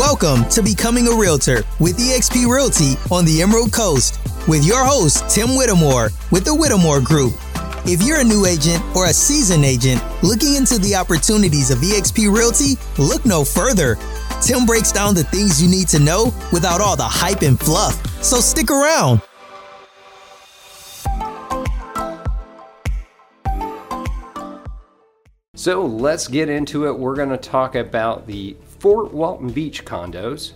Welcome to Becoming a Realtor with eXp Realty on the Emerald Coast with your host, Tim Whittemore with the Whittemore Group. If you're a new agent or a seasoned agent looking into the opportunities of eXp Realty, look no further. Tim breaks down the things you need to know without all the hype and fluff. So stick around. So let's get into it. We're going to talk about the Fort Walton Beach condos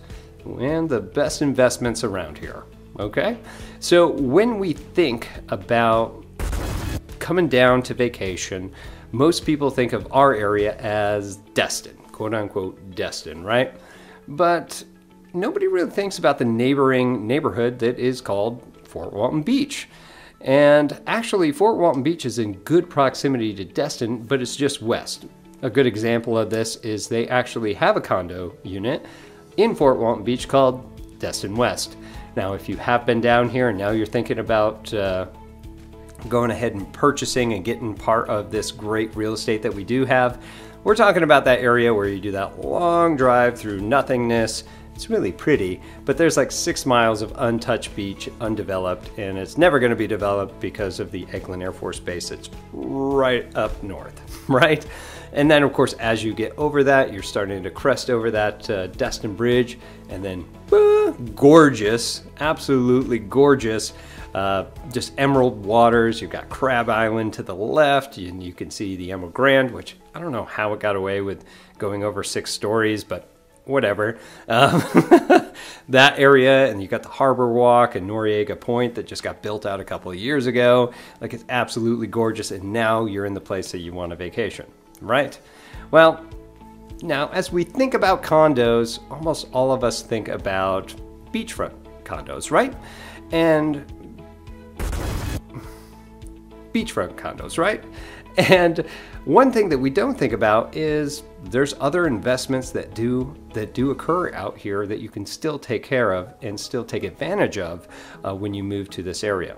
and the best investments around here. Okay? So when we think about coming down to vacation, most people think of our area as Destin, quote unquote Destin, right? But nobody really thinks about the neighboring neighborhood that is called Fort Walton Beach. And actually, Fort Walton Beach is in good proximity to Destin, but it's just west. A good example of this is they actually have a condo unit in Fort Walton Beach called Destin West. Now, if you have been down here and now you're thinking about uh, going ahead and purchasing and getting part of this great real estate that we do have, we're talking about that area where you do that long drive through nothingness it's really pretty, but there's like six miles of untouched beach, undeveloped, and it's never going to be developed because of the Eglin Air Force Base. It's right up north, right? And then, of course, as you get over that, you're starting to crest over that uh, Destin Bridge, and then uh, gorgeous, absolutely gorgeous. Uh, just emerald waters. You've got Crab Island to the left, and you can see the Emerald Grand, which I don't know how it got away with going over six stories, but whatever. Um, that area, and you've got the Harbor Walk and Norriego Point that just got built out a couple of years ago. Like it's absolutely gorgeous, and now you're in the place that you want a vacation, right? Well, now as we think about condos, almost all of us think about beachfront condos, right? And beachfront condos, right? And one thing that we don't think about is there's other investments that do that do occur out here that you can still take care of and still take advantage of uh, when you move to this area.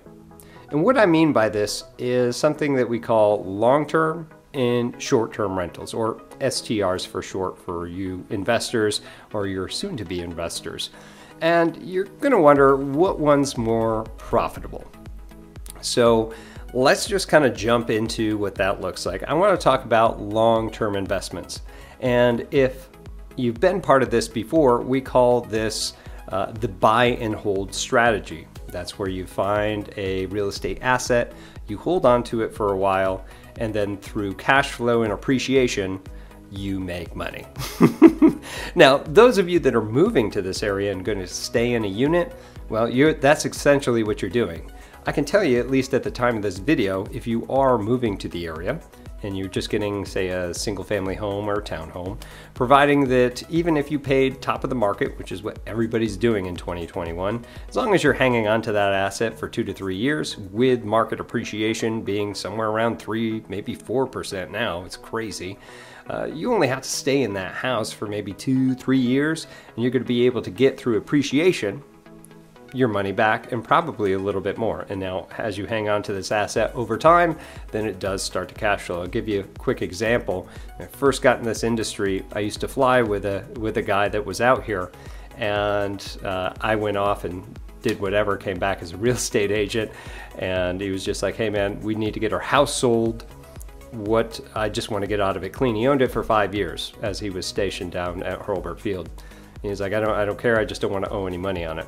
And what I mean by this is something that we call long-term and short-term rentals, or STRs for short for you investors or your soon-to-be investors. And you're going to wonder what one's more profitable. So let's just kind of jump into what that looks like. I want to talk about long-term investments. And if you've been part of this before, we call this uh, the buy and hold strategy. That's where you find a real estate asset, you hold on to it for a while, and then through cash flow and appreciation, you make money. now, those of you that are moving to this area and going to stay in a unit, well, that's essentially what you're doing. I can tell you, at least at the time of this video, if you are moving to the area and you're just getting, say, a single family home or townhome, providing that even if you paid top of the market, which is what everybody's doing in 2021, as long as you're hanging on to that asset for two to three years, with market appreciation being somewhere around three, maybe 4% now, it's crazy. Uh, you only have to stay in that house for maybe two, three years, and you're going to be able to get through appreciation your money back and probably a little bit more. And now as you hang on to this asset over time, then it does start to cash flow. I'll give you a quick example. When I first got in this industry, I used to fly with a, with a guy that was out here and uh, I went off and did whatever, came back as a real estate agent. And he was just like, hey man, we need to get our house sold what I just want to get out of it clean. He owned it for five years as he was stationed down at Hurlburt Field. He's like, I don't, I don't care. I just don't want to owe any money on it.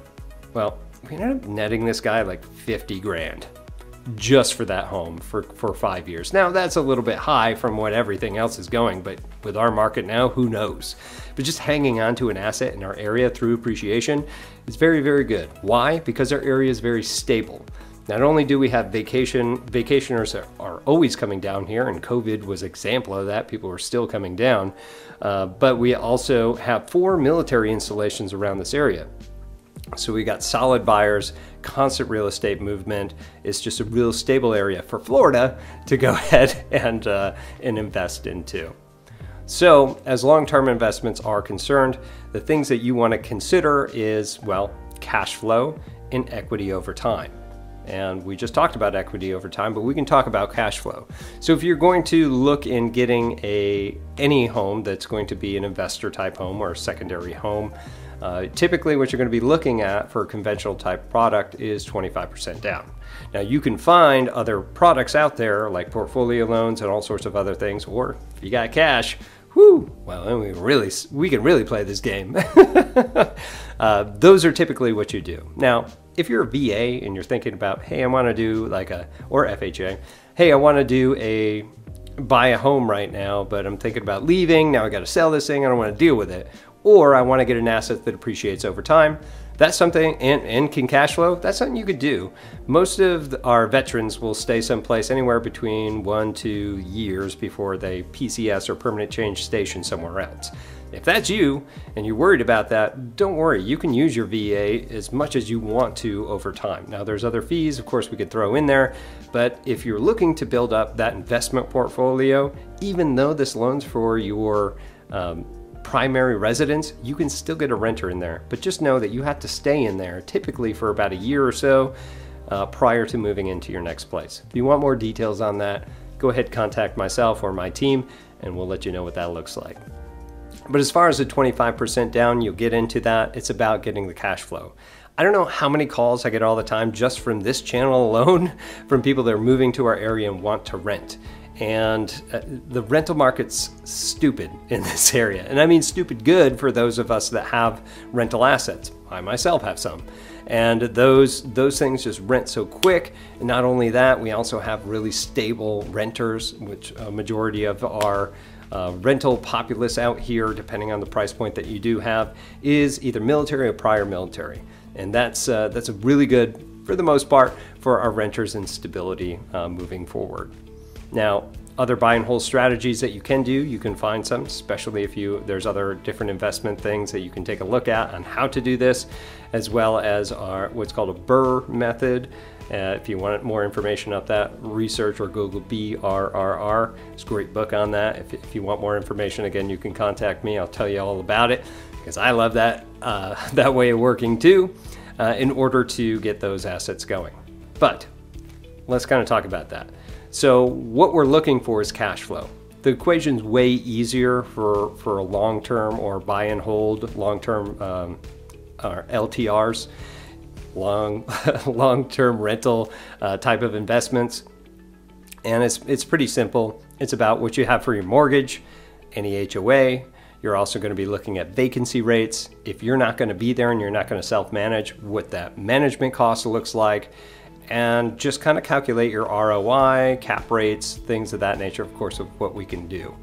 Well, we ended up netting this guy like 50 grand just for that home for, for five years. Now, that's a little bit high from what everything else is going, but with our market now, who knows? But just hanging on to an asset in our area through appreciation is very, very good. Why? Because our area is very stable. Not only do we have vacation vacationers are, are always coming down here, and COVID was example of that. People are still coming down, uh, but we also have four military installations around this area. So we got solid buyers, constant real estate movement. It's just a real stable area for Florida to go ahead and, uh, and invest into. So as long-term investments are concerned, the things that you want to consider is, well, cash flow and equity over time. And we just talked about equity over time, but we can talk about cash flow. So if you're going to look in getting a any home that's going to be an investor type home or a secondary home, uh, typically what you're going to be looking at for a conventional type product is 25% down. Now you can find other products out there like portfolio loans and all sorts of other things, or if you got cash, whoo, well we really we can really play this game. uh, those are typically what you do. Now if you're a VA and you're thinking about, hey, I want to do like a, or FHA, hey, I want to do a, buy a home right now, but I'm thinking about leaving. Now I got to sell this thing. I don't want to deal with it. Or I want to get an asset that appreciates over time. That's something, and, and can cash flow, that's something you could do. Most of our veterans will stay someplace anywhere between one to years before they PCS or permanent change station somewhere else. If that's you and you're worried about that, don't worry. You can use your VA as much as you want to over time. Now, there's other fees, of course, we could throw in there, but if you're looking to build up that investment portfolio, even though this loan's for your um, primary residence, you can still get a renter in there. But just know that you have to stay in there typically for about a year or so uh, prior to moving into your next place. If you want more details on that, go ahead contact myself or my team and we'll let you know what that looks like. But as far as the 25% down, you'll get into that. It's about getting the cash flow. I don't know how many calls I get all the time just from this channel alone from people that are moving to our area and want to rent. And uh, the rental market's stupid in this area. And I mean stupid good for those of us that have rental assets. I myself have some. And those those things just rent so quick. And not only that, we also have really stable renters, which a majority of our uh, rental populace out here, depending on the price point that you do have, is either military or prior military. And that's, uh, that's a really good, for the most part, for our renters and stability uh, moving forward. Now, other buy and hold strategies that you can do, you can find some, especially if you there's other different investment things that you can take a look at on how to do this, as well as our what's called a BRRRR method, uh, if you want more information on that, research or Google BRRRR. It's a great book on that. If, if, you want more information, again, you can contact me. I'll tell you all about it because I love that, uh, that way of working too uh, in order to get those assets going. But let's kind of talk about that. So what we're looking for is cash flow. The equation's way easier for, for a long-term or buy and hold long-term um, LTRs long long-term rental uh, type of investments. And it's, it's pretty simple. It's about what you have for your mortgage, any HOA. You're also going to be looking at vacancy rates. If you're not going to be there and you're not going to self-manage, what that management cost looks like, and just kind of calculate your ROI, cap rates, things of that nature, of course, of what we can do.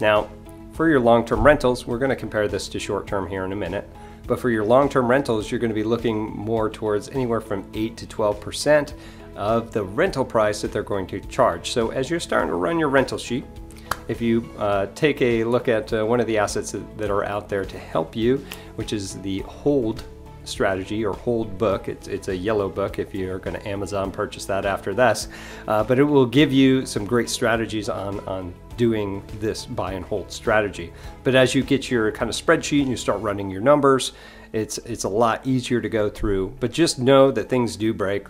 Now, for your long-term rentals, we're going to compare this to short-term here in a minute. But for your long-term rentals, you're going to be looking more towards anywhere from 8 to 12% of the rental price that they're going to charge. So as you're starting to run your rental sheet, if you uh, take a look at uh, one of the assets that, are out there to help you, which is the hold strategy or hold book. It's, it's a yellow book if you're going to Amazon purchase that after this. Uh, but it will give you some great strategies on, on doing this buy and hold strategy. But as you get your kind of spreadsheet and you start running your numbers, it's it's a lot easier to go through. But just know that things do break.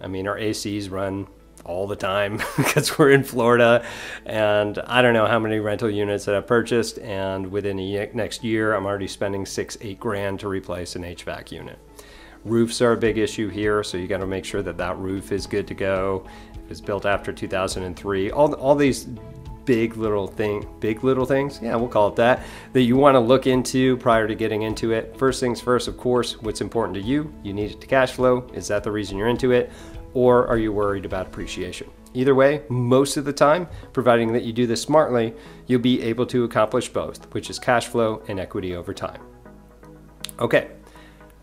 I mean, our ACs run all the time because we're in Florida, and I don't know how many rental units that I've purchased, and within the next year, I'm already spending six, eight grand to replace an HVAC unit. Roofs are a big issue here, so you got to make sure that that roof is good to go. If it's built after 2003, all all these big little thing, big little things, yeah, we'll call it that, that you want to look into prior to getting into it. First things first, of course, what's important to you? You need it to cash flow. Is that the reason you're into it? Or are you worried about appreciation? Either way, most of the time, providing that you do this smartly, you'll be able to accomplish both, which is cash flow and equity over time. Okay,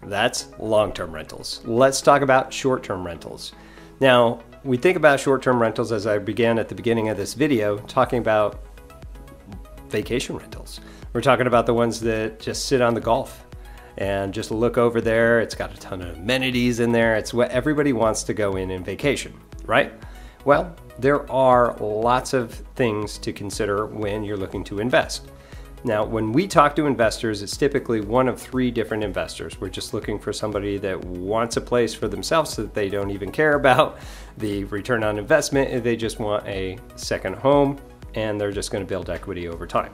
that's long-term rentals. Let's talk about short-term rentals. Now, we think about short-term rentals as I began at the beginning of this video, talking about vacation rentals. We're talking about the ones that just sit on the Gulf and just look over there. It's got a ton of amenities in there. It's what everybody wants to go in and vacation, right? Well, there are lots of things to consider when you're looking to invest. Now, when we talk to investors, it's typically one of three different investors. We're just looking for somebody that wants a place for themselves so that they don't even care about the return on investment. They just want a second home and they're just going to build equity over time.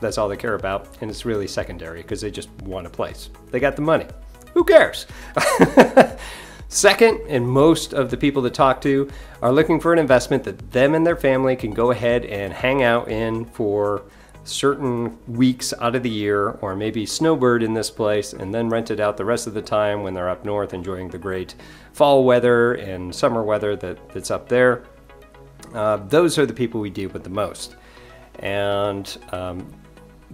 That's all they care about, and it's really secondary because they just want a place. They got the money. Who cares? Second, and most of the people that talk to are looking for an investment that them and their family can go ahead and hang out in for certain weeks out of the year, or maybe snowbird in this place and then rent it out the rest of the time when they're up north enjoying the great fall weather and summer weather that, that's up there. Uh, those are the people we deal with the most. And um,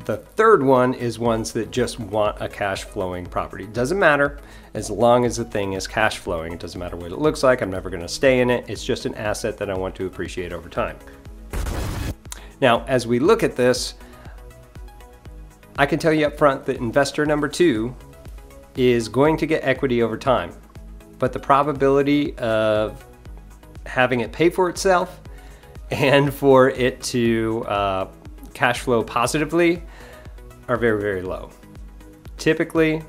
the third one is ones that just want a cash flowing property. It Doesn't matter as long as the thing is cash flowing. It doesn't matter what it looks like. I'm never going to stay in it. It's just an asset that I want to appreciate over time. Now, as we look at this, I can tell you up front that investor number two is going to get equity over time, but the probability of having it pay for itself and for it to uh, cash flow positively are very, very low. Typically,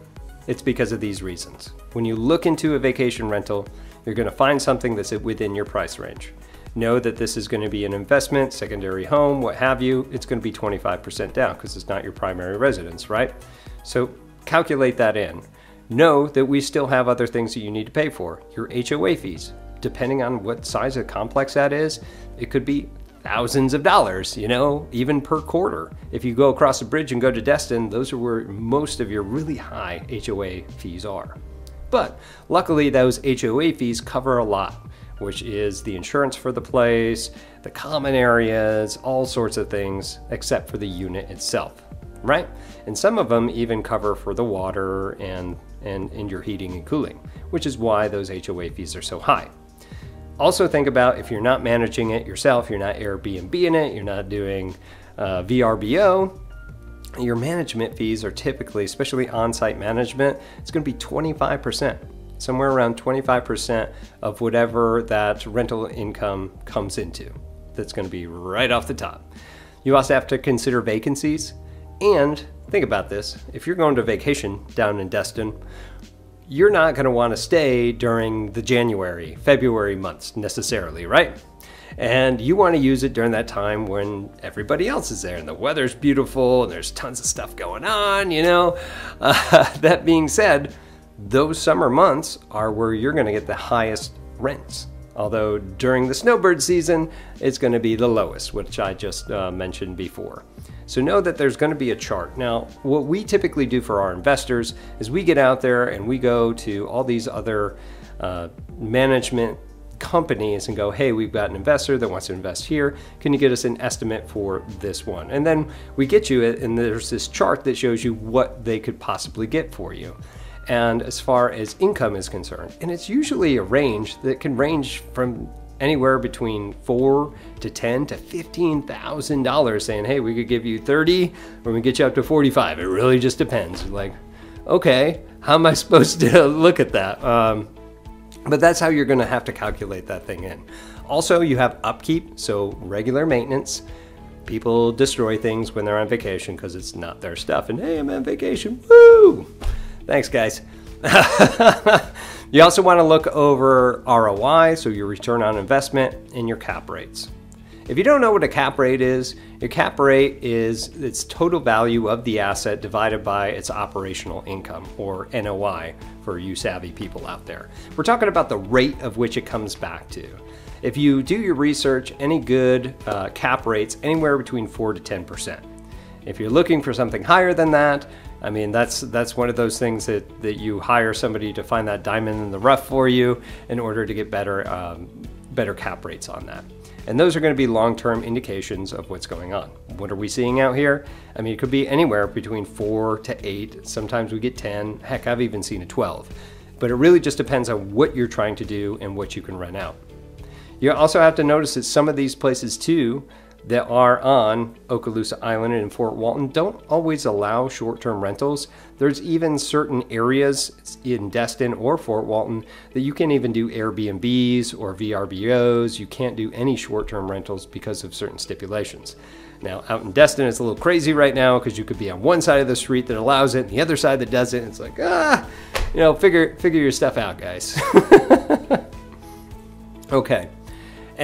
it's because of these reasons. When you look into a vacation rental, you're going to find something that's within your price range know that this is going to be an investment, secondary home, what have you, it's going to be 25% down because it's not your primary residence, right? So calculate that in. Know that we still have other things that you need to pay for. Your HOA fees, depending on what size of complex that is, it could be thousands of dollars, you know, even per quarter. If you go across the bridge and go to Destin, those are where most of your really high HOA fees are. But luckily, those HOA fees cover a lot which is the insurance for the place, the common areas, all sorts of things, except for the unit itself, right? And some of them even cover for the water and, and, and your heating and cooling, which is why those HOA fees are so high. Also, think about if you're not managing it yourself, you're not Airbnb in it, you're not doing uh, VRBO, your management fees are typically, especially on site management, it's to be 25% somewhere around 25% of whatever that rental income comes into. That's to be right off the top. You also have to consider vacancies. And think about this if you're going to vacation down in Destin, you're not going to want to stay during the January, February months necessarily, right? And you want to use it during that time when everybody else is there and the weather's beautiful and there's tons of stuff going on, you know. Uh, that being said, those summer months are where you're going to get the highest rents. Although during the snowbird season, it's going to be the lowest, which I just uh, mentioned before. So know that there's going to be a chart. Now, what we typically do for our investors is we get out there and we go to all these other uh, management companies and go, hey, we've got an investor that wants to invest here. Can you get us an estimate for this one? And then we get you it, and there's this chart that shows you what they could possibly get for you and as far as income is concerned. And it's usually a range that can range from anywhere between four to ten to fifteen thousand dollars, saying, "Hey, we could give you thirty, or we get you up to forty-five. It really just depends." Like, okay, how am I supposed to look at that? Um, but that's how you're going to have to calculate that thing in. Also, you have upkeep, so regular maintenance. People destroy things when they're on vacation because it's not their stuff. And hey, I'm on vacation. Woo! Thanks, guys. you also want to look over ROI, so your return on investment, and your cap rates. If you don't know what a cap rate is, your cap rate is its total value of the asset divided by its operational income, or NOI, for you savvy people out there. We're talking about the rate of which it comes back to. If you do your research, any good uh, cap rates anywhere between 4 to 10%. If you're looking for something higher than that, I mean, that's that's one of those things that, that you hire somebody to find that diamond in the rough for you in order to get better um, better cap rates on that. And those are going to be long-term indications of what's going on. What are we seeing out here? I mean, it could be anywhere between four to eight. Sometimes we get 10. Heck, I've even seen a 12. But it really just depends on what you're trying to do and what you can rent out. You also have to notice that some of these places too that are on Okaloosa Island and in Fort Walton don't always allow short term rentals. There's even certain areas in Destin or Fort Walton that you can't even do Airbnbs or VRBOs. You can't do any short term rentals because of certain stipulations. Now, out in Destin, it's a little crazy right now because you could be on one side of the street that allows it, and the other side that doesn't. It's like, ah, you know, figure figure your stuff out, guys. okay.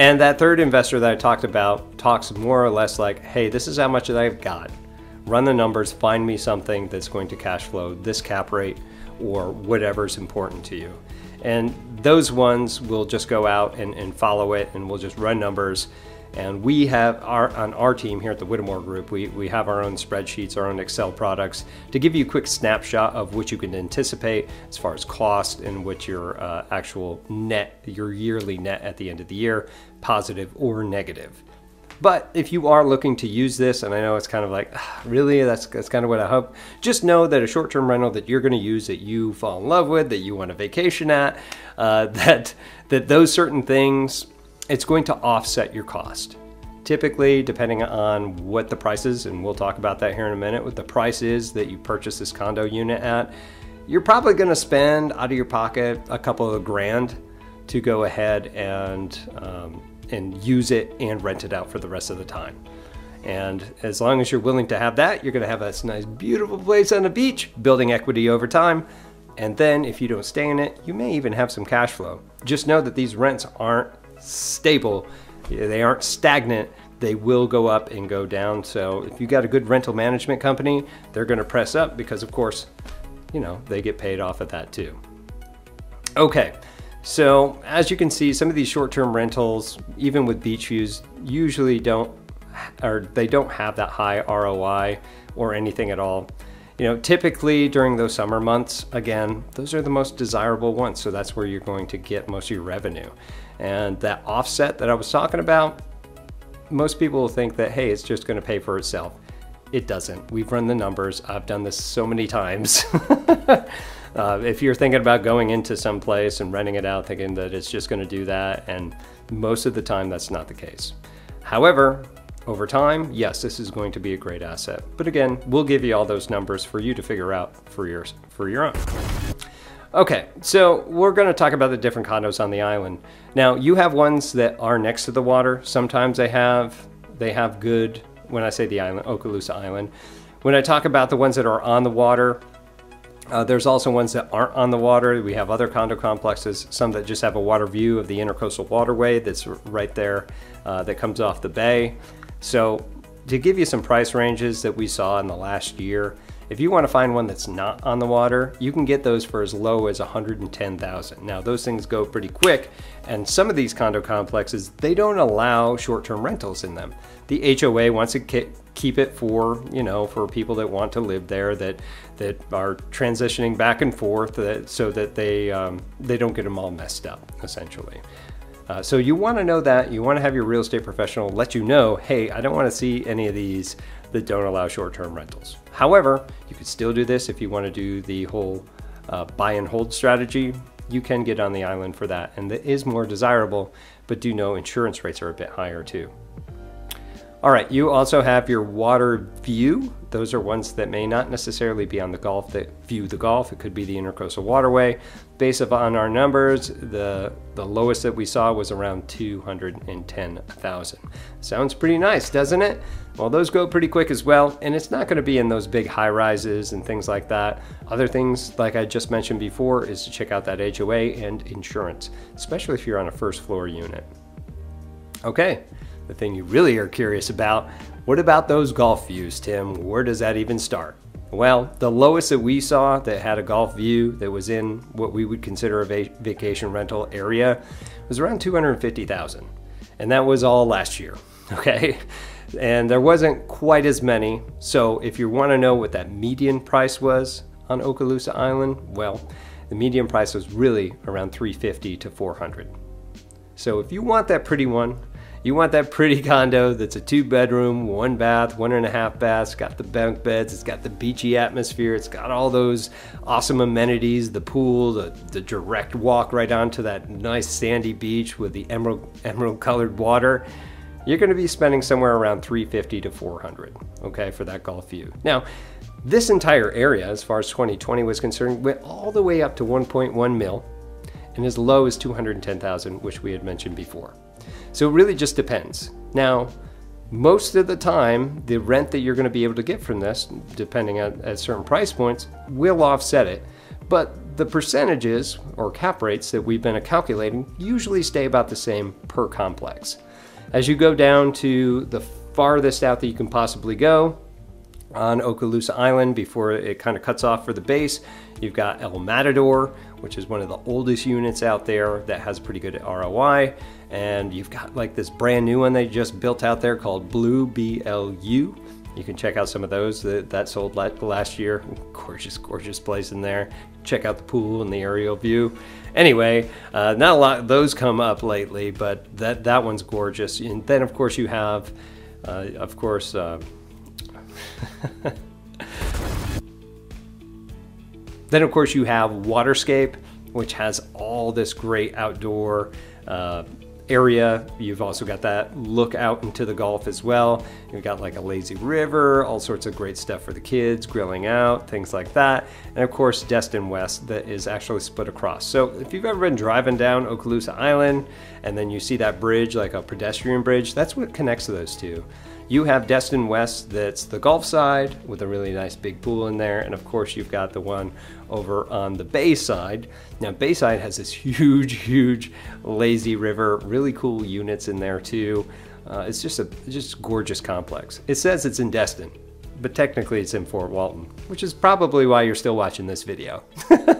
And that third investor that I talked about talks more or less like, hey, this is how much that I've got. Run the numbers, find me something that's going to cash flow this cap rate or whatever's important to you. And those ones will just go out and, and follow it and we'll just run numbers and we have our on our team here at the Whittemore Group, we, we have our own spreadsheets, our own Excel products to give you a quick snapshot of what you can anticipate as far as cost and what your uh, actual net, your yearly net at the end of the year, positive or negative. But if you are looking to use this, and I know it's kind of like, ah, really, that's, that's kind of what I hope, just know that a short term rental that you're going to use, that you fall in love with, that you want a vacation at, uh, that, that those certain things it's going to offset your cost. Typically, depending on what the price is, and we'll talk about that here in a minute, what the price is that you purchase this condo unit at, you're probably to spend out of your pocket a couple of grand to go ahead and um, and use it and rent it out for the rest of the time. And as long as you're willing to have that, you're to have this nice, beautiful place on the beach, building equity over time. And then, if you don't stay in it, you may even have some cash flow. Just know that these rents aren't stable. They aren't stagnant. They will go up and go down. So if you got a good rental management company, they're going to press up because, of course, you know, they get paid off of that too. Okay, so as you can see, some of these short-term rentals, even with beach views, usually don't or they don't have that high ROI or anything at all. You know, typically during those summer months, again, those are the most desirable ones. So that's where you're going to get most of your revenue. And that offset that I was talking about, most people will think that, hey, it's just going to pay for itself. It doesn't. We've run the numbers. I've done this so many times. uh, if you're thinking about going into some place and renting it out, thinking that it's just going to do that, and most of the time that's not the case. However, over time, yes, this is going to be a great asset. But again, we'll give you all those numbers for you to figure out for your, for your own. Okay, so we're going to talk about the different condos on the island. Now, you have ones that are next to the water. Sometimes they have they have good. When I say the island, Okaloosa Island. When I talk about the ones that are on the water, uh, there's also ones that aren't on the water. We have other condo complexes, some that just have a water view of the Intercoastal Waterway that's right there uh, that comes off the bay. So to give you some price ranges that we saw in the last year, if you want to find one that's not on the water, you can get those for as low as 110,000. Now those things go pretty quick and some of these condo complexes, they don't allow short-term rentals in them. The HOA wants to keep it for, you know, for people that want to live there that that are transitioning back and forth that, so that they um, they don't get them all messed up essentially. Uh, so you want to know that you want to have your real estate professional let you know, hey, I don't want to see any of these that don't allow short-term rentals. However, you could still do this if you want to do the whole uh, buy and hold strategy. You can get on the island for that, and that is more desirable, but do know insurance rates are a bit higher too. All right, you also have your water view. Those are ones that may not necessarily be on the Gulf that view the Gulf. It could be the Intercoastal Waterway. Based upon our numbers, the, the lowest that we saw was around 210,000. Sounds pretty nice, doesn't it? Well, those go pretty quick as well, and it's not gonna be in those big high rises and things like that. Other things, like I just mentioned before, is to check out that HOA and insurance, especially if you're on a first floor unit. Okay, the thing you really are curious about. What about those golf views, Tim? Where does that even start? Well, the lowest that we saw that had a golf view that was in what we would consider a va vacation rental area was around 250,000. And that was all last year, okay? And there wasn't quite as many. So if you want to know what that median price was on Okaloosa Island, well, the median price was really around 350 to 400. So if you want that pretty one, you want that pretty condo that's a two bedroom, one bath, one and a half baths, got the bunk beds, it's got the beachy atmosphere, it's got all those awesome amenities, the pool, the, the direct walk right onto that nice sandy beach with the emerald, emerald colored water. You're gonna be spending somewhere around 350 to 400, okay, for that golf view. Now, this entire area, as far as 2020 was concerned, went all the way up to 1.1 mil and as low as 210,000, which we had mentioned before. So it really just depends. Now, most of the time, the rent that you're going to be able to get from this, depending on at certain price points, will offset it. But the percentages or cap rates that we've been calculating usually stay about the same per complex. As you go down to the farthest out that you can possibly go, on Okaloosa Island before it kind of cuts off for the base. You've got El Matador, which is one of the oldest units out there that has pretty good ROI. And you've got like this brand new one they just built out there called Blue BLU. You can check out some of those that, that sold last year. Gorgeous, gorgeous place in there. Check out the pool and the aerial view. Anyway, uh, not a lot of those come up lately, but that, that one's gorgeous. And then, of course, you have, uh, of course, uh, then, of course, you have Waterscape, which has all this great outdoor uh, area. You've also got that look out into the Gulf as well. You've got like a lazy river, all sorts of great stuff for the kids, grilling out, things like that. And of course, Destin West that is actually split across. So if you've ever been driving down Okaloosa Island and then you see that bridge, like a pedestrian bridge, that's what connects those two. You have Destin West, that's the Gulf side with a really nice big pool in there. And of course, you've got the one over on the Bay side. Now, Bayside has this huge, huge lazy river, really cool units in there too. Uh, it's just a just gorgeous complex. It says it's in Destin, but technically it's in Fort Walton, which is probably why you're still watching this video.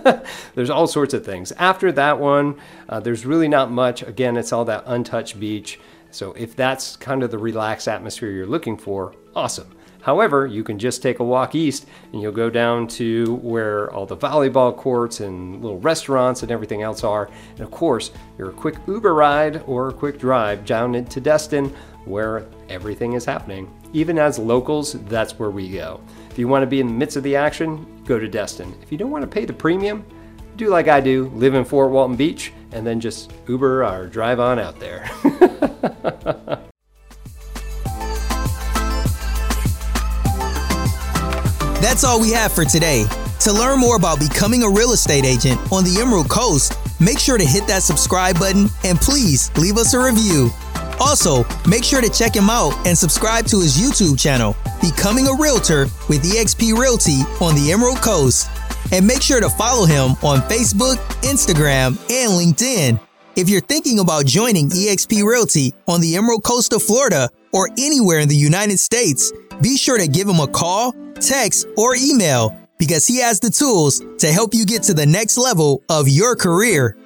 there's all sorts of things. After that one, uh, there's really not much. Again, it's all that untouched beach. So if that's kind of the relaxed atmosphere you're looking for, awesome. However, you can just take a walk east and you'll go down to where all the volleyball courts and little restaurants and everything else are. And of course, you're a quick Uber ride or a quick drive down into Destin where everything is happening. Even as locals, that's where we go. If you want to be in the midst of the action, go to Destin. If you don't want to pay the premium, do like I do, live in Fort Walton Beach, and then just Uber or drive on out there. That's all we have for today. To learn more about becoming a real estate agent on the Emerald Coast, make sure to hit that subscribe button and please leave us a review. Also, make sure to check him out and subscribe to his YouTube channel, Becoming a Realtor with eXp Realty on the Emerald Coast. And make sure to follow him on Facebook, Instagram, and LinkedIn. If you're thinking about joining eXp Realty on the Emerald Coast of Florida or anywhere in the United States, be sure to give him a call, text, or email because he has the tools to help you get to the next level of your career.